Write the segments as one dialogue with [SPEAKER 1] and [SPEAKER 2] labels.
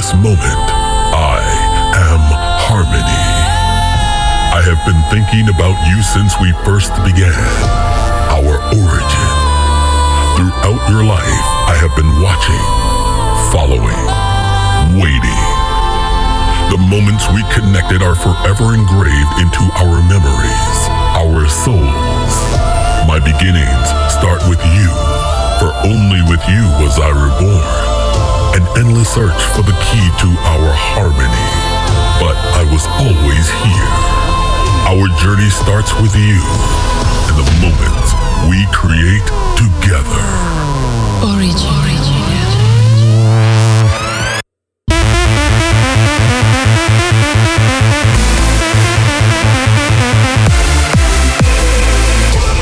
[SPEAKER 1] this moment, I am Harmony. I have been thinking about you since we first began, our origin. Throughout your life, I have been watching, following, waiting. The moments we connected are forever engraved into our memories, our souls. My beginnings start with you, for only with you was I reborn. An endless search for the key to our harmony. But I was always here. Our journey starts with you and the moments we create together.
[SPEAKER 2] Origin.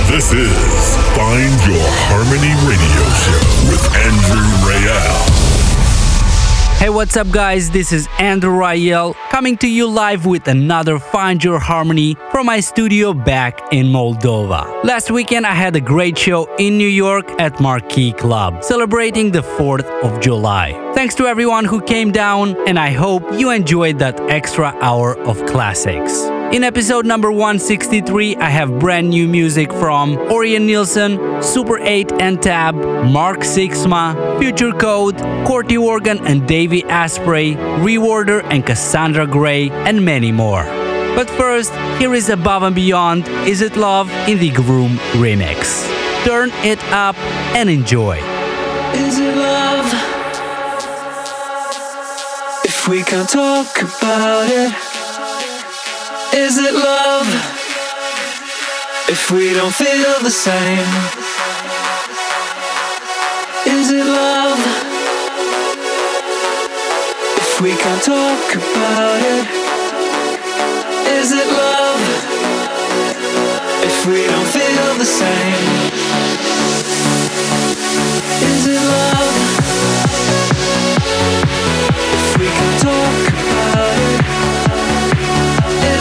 [SPEAKER 1] This is Find Your Harmony Radio Show with Andrew Rayel.
[SPEAKER 3] Hey, what's up, guys? This is Andrew Rayel coming to you live with another Find Your Harmony from my studio back in Moldova. Last weekend, I had a great show in New York at Marquee Club, celebrating the 4th of July. Thanks to everyone who came down, and I hope you enjoyed that extra hour of classics. In episode number 163, I have brand new music from Ørjan Nilsen, Super 8 and Tab, Mark Sixma, Future Code, Corti Organ and Davey Asprey, Reorder and Cassandra Gray, and many more. But first, here is Above and Beyond Is It Love in the Groom remix. Turn it up and enjoy.
[SPEAKER 4] Is it love? If we can't talk about it, is it love? If we don't feel the same, is it love? If we can't talk about it, is it love? If we don't feel the same, is it love? If we can talk about it?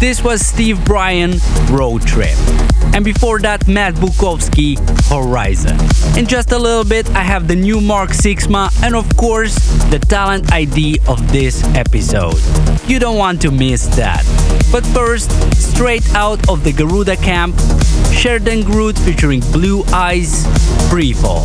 [SPEAKER 2] This was Steve Brian, Road Trip. And before that, Matt Bukovski, Horizon. In just a little bit, I have the new Mark Sixma and, of course, the talent ID of this episode. You don't want to miss that. But first, straight out of the Garuda camp, Sheridan Grout featuring Blue Eyes, Freefall.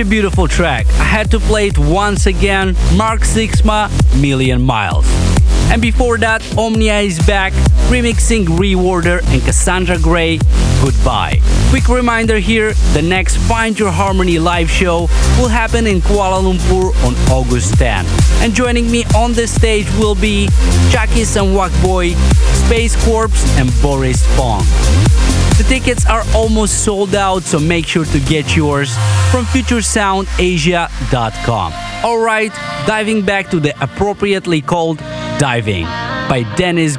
[SPEAKER 3] A beautiful track. I had to play it once again. Mark Sixma, Million Miles. And before that, Omnia is back, remixing Reorder and Cassandra Gray, Goodbye. Quick reminder here, the next Find Your Harmony live show will happen in Kuala Lumpur on August 10. And joining me on the stage will be Chakis and Boy, Space Corps and Boris Fong. The tickets are almost sold out, so make sure to get yours from FutureSoundAsia.com. Alright, diving back to the appropriately called Diving by Dennis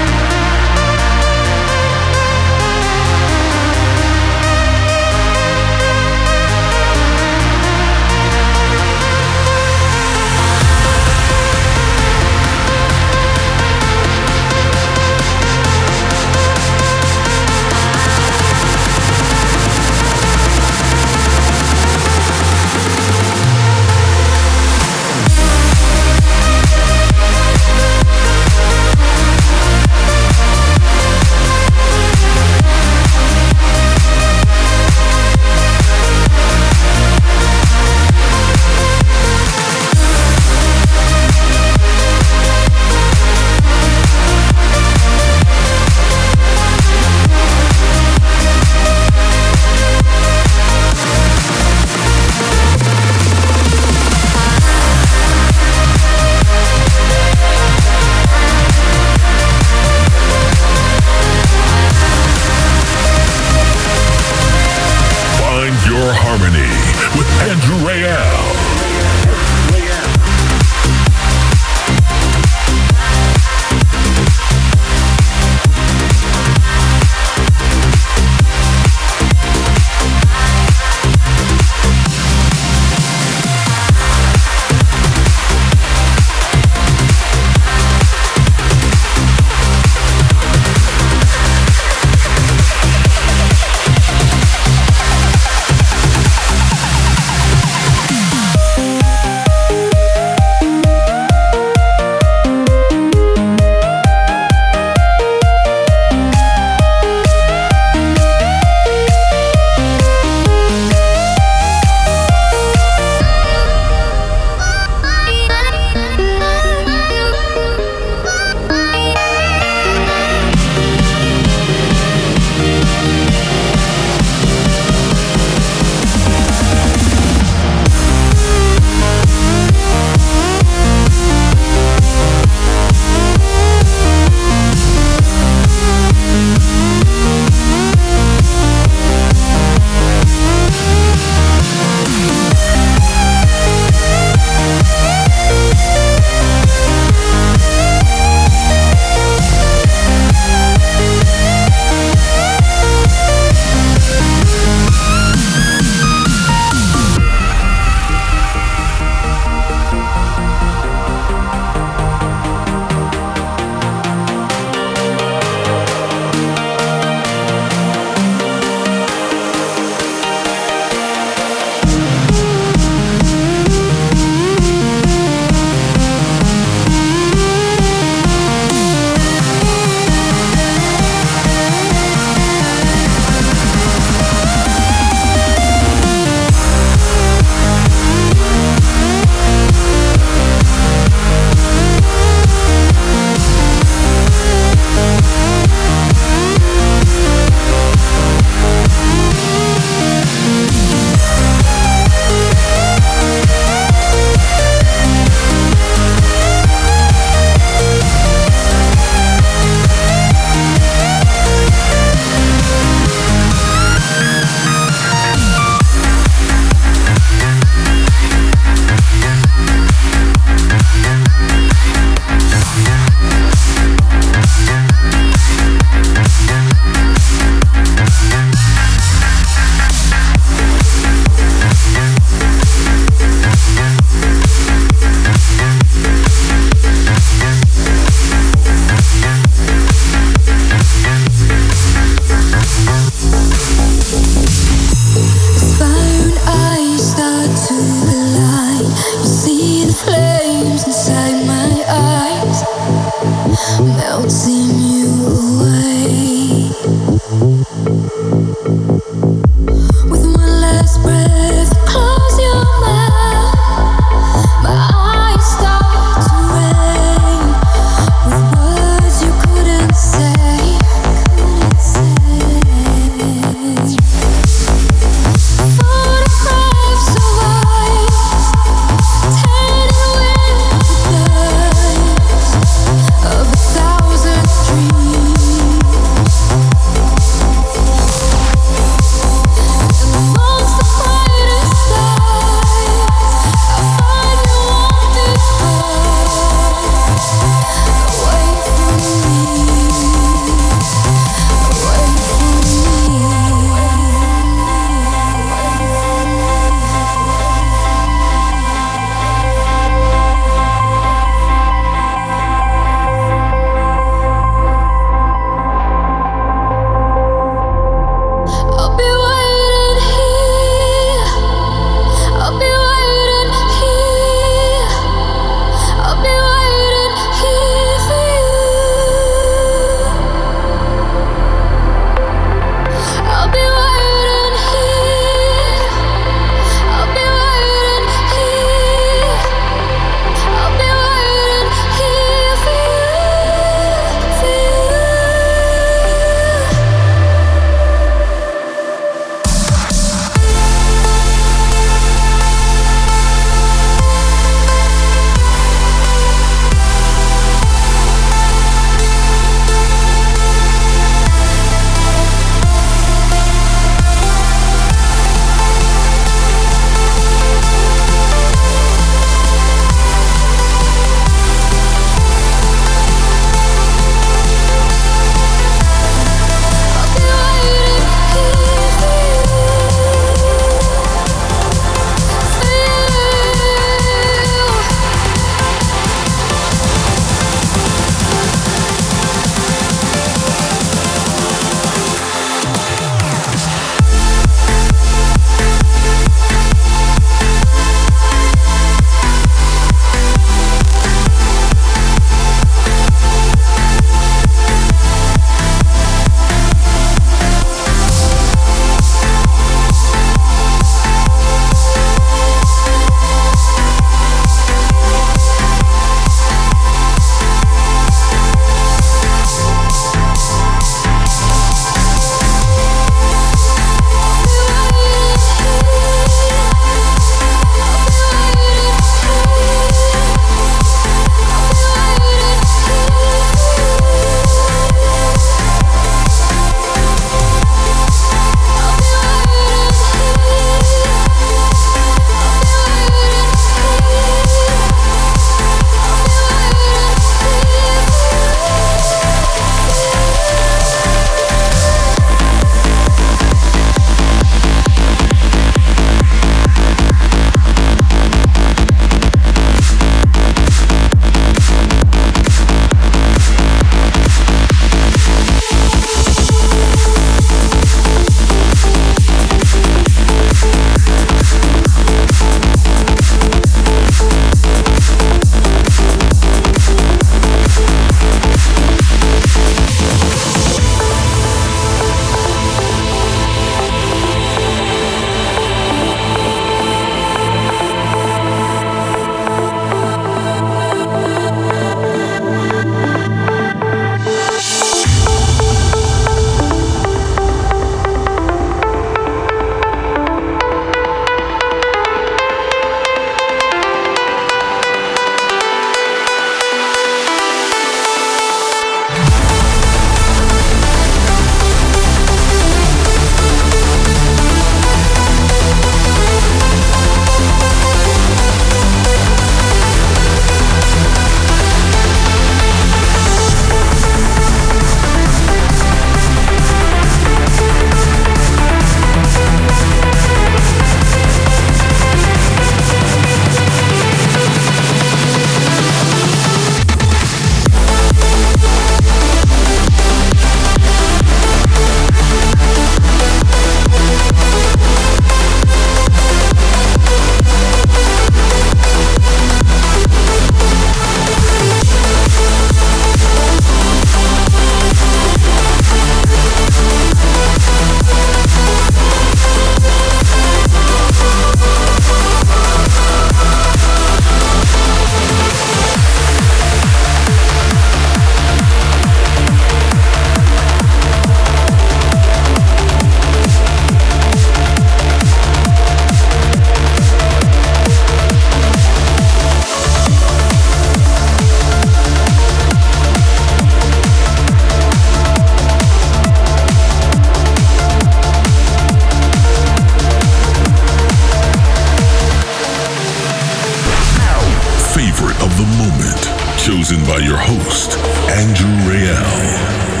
[SPEAKER 3] favorite of the moment, chosen
[SPEAKER 1] by your host, Andrew Rayel.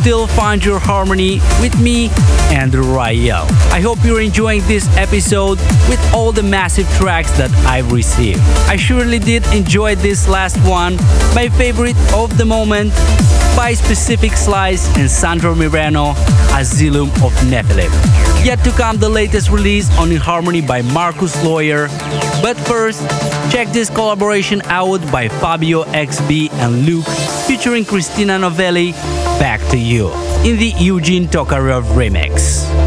[SPEAKER 3] Still Find Your Harmony with me, Andrew Rayel. I hope you're enjoying this episode with all the massive tracks that I've received. I surely did enjoy this last one, my favorite of the moment by Specific Slice and Sandro Mirano, Asylum of Nephilim. Yet to come the latest release on In Harmony by Marcus Lawyer. But first, check this collaboration out by Fabio XB and Luke featuring Christina Novelli back to you in the Eugene Tokarev remix.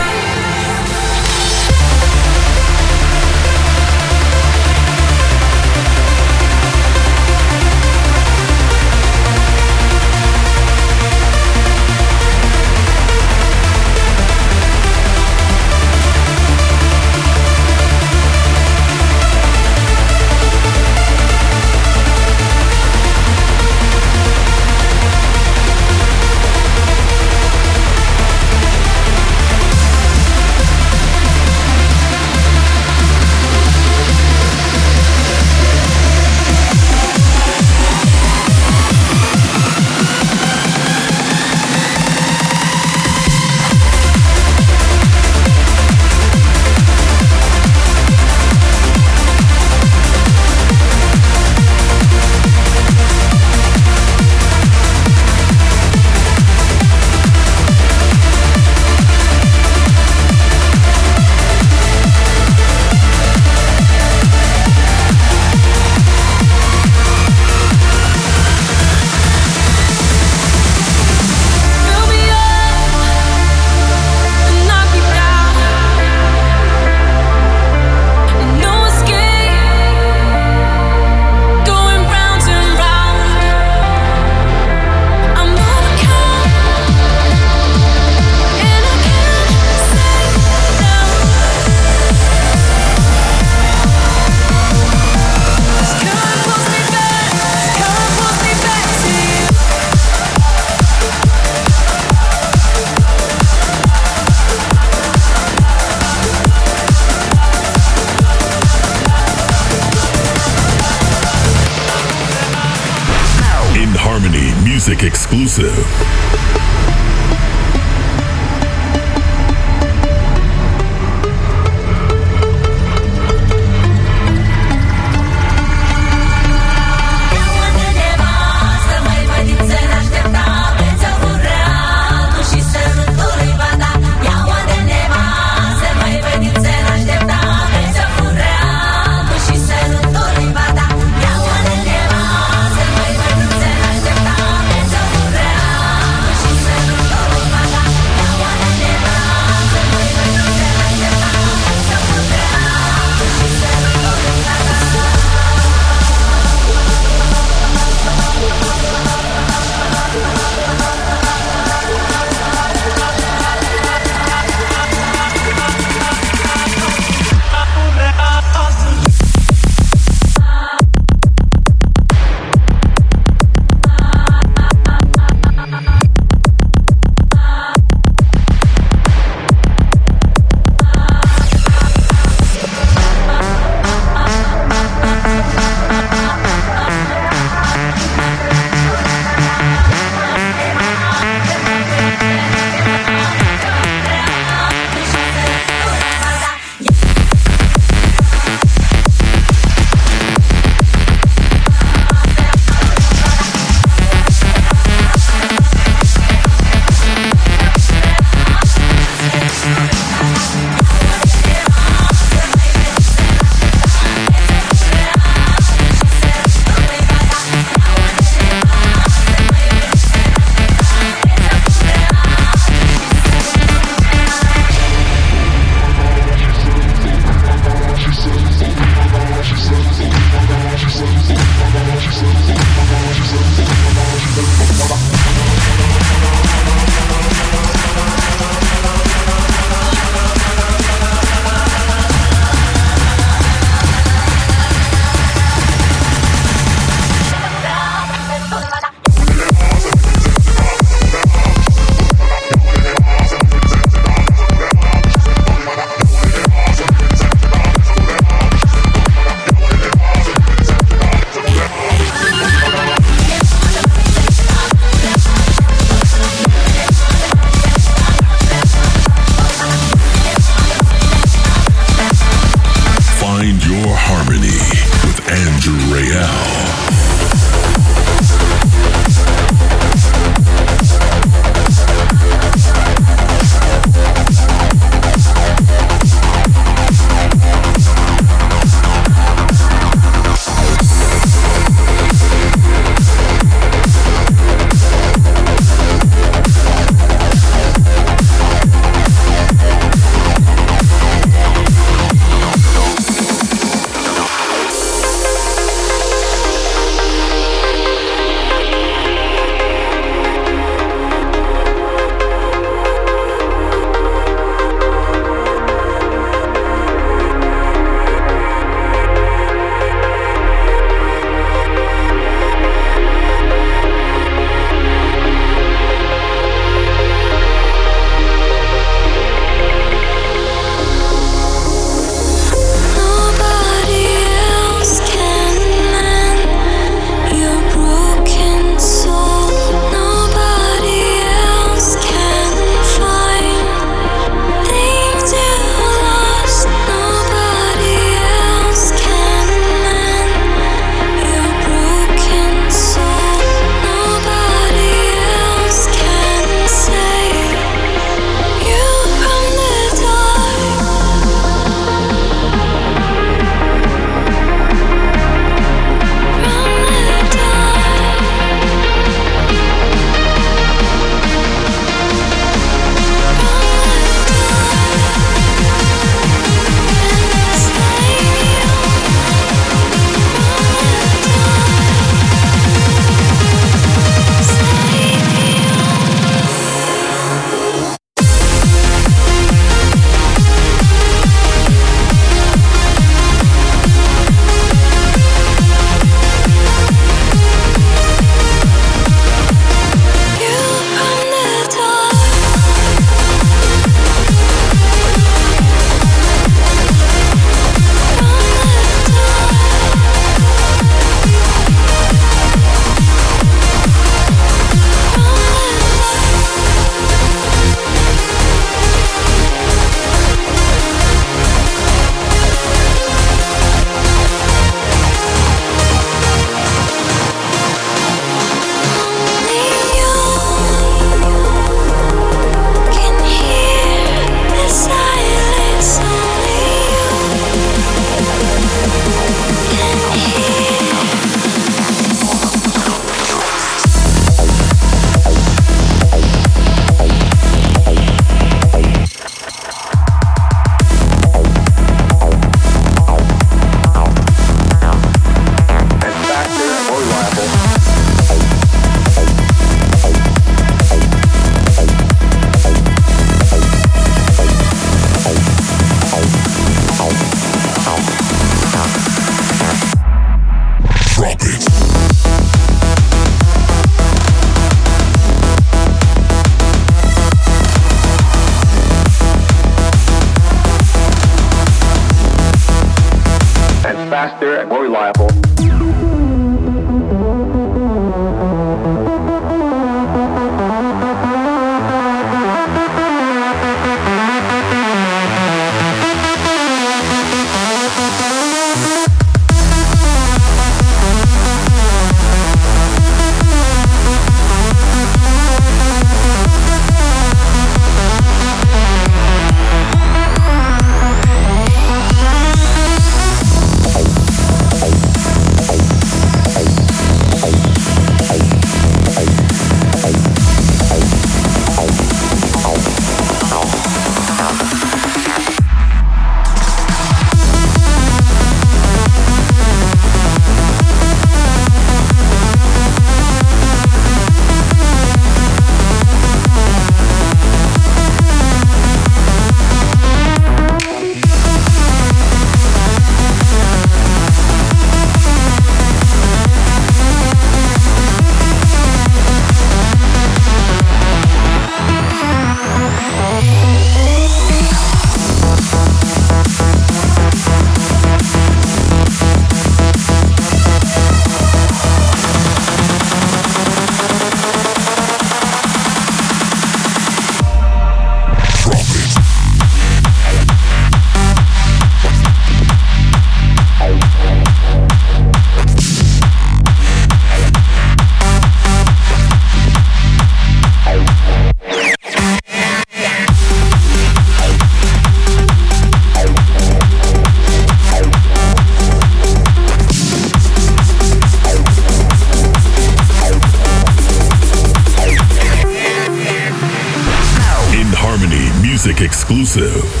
[SPEAKER 1] Exclusive.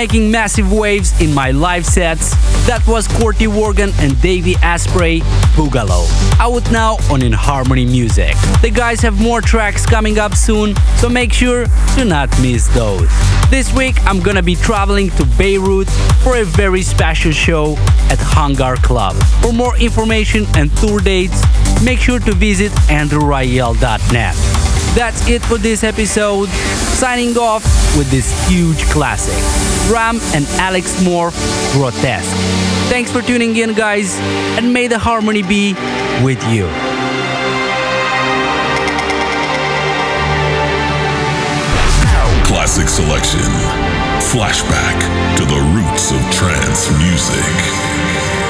[SPEAKER 3] Making massive waves in my live sets. That was Corti Organ and Davey Asprey, Boogaloo. Out now on In Harmony Music. The guys have more tracks coming up soon, so make sure to not miss those. This week I'm gonna be traveling to Beirut for a very special show at Hangar Club. For more information and tour dates, make sure to visit andrewrayel.net. That's it for this episode. Signing off with this huge classic. Ram and Alex Moore, Grotesque. Thanks for tuning in, guys, and may the harmony be with you.
[SPEAKER 1] Classic selection. Flashback to the roots of trance music.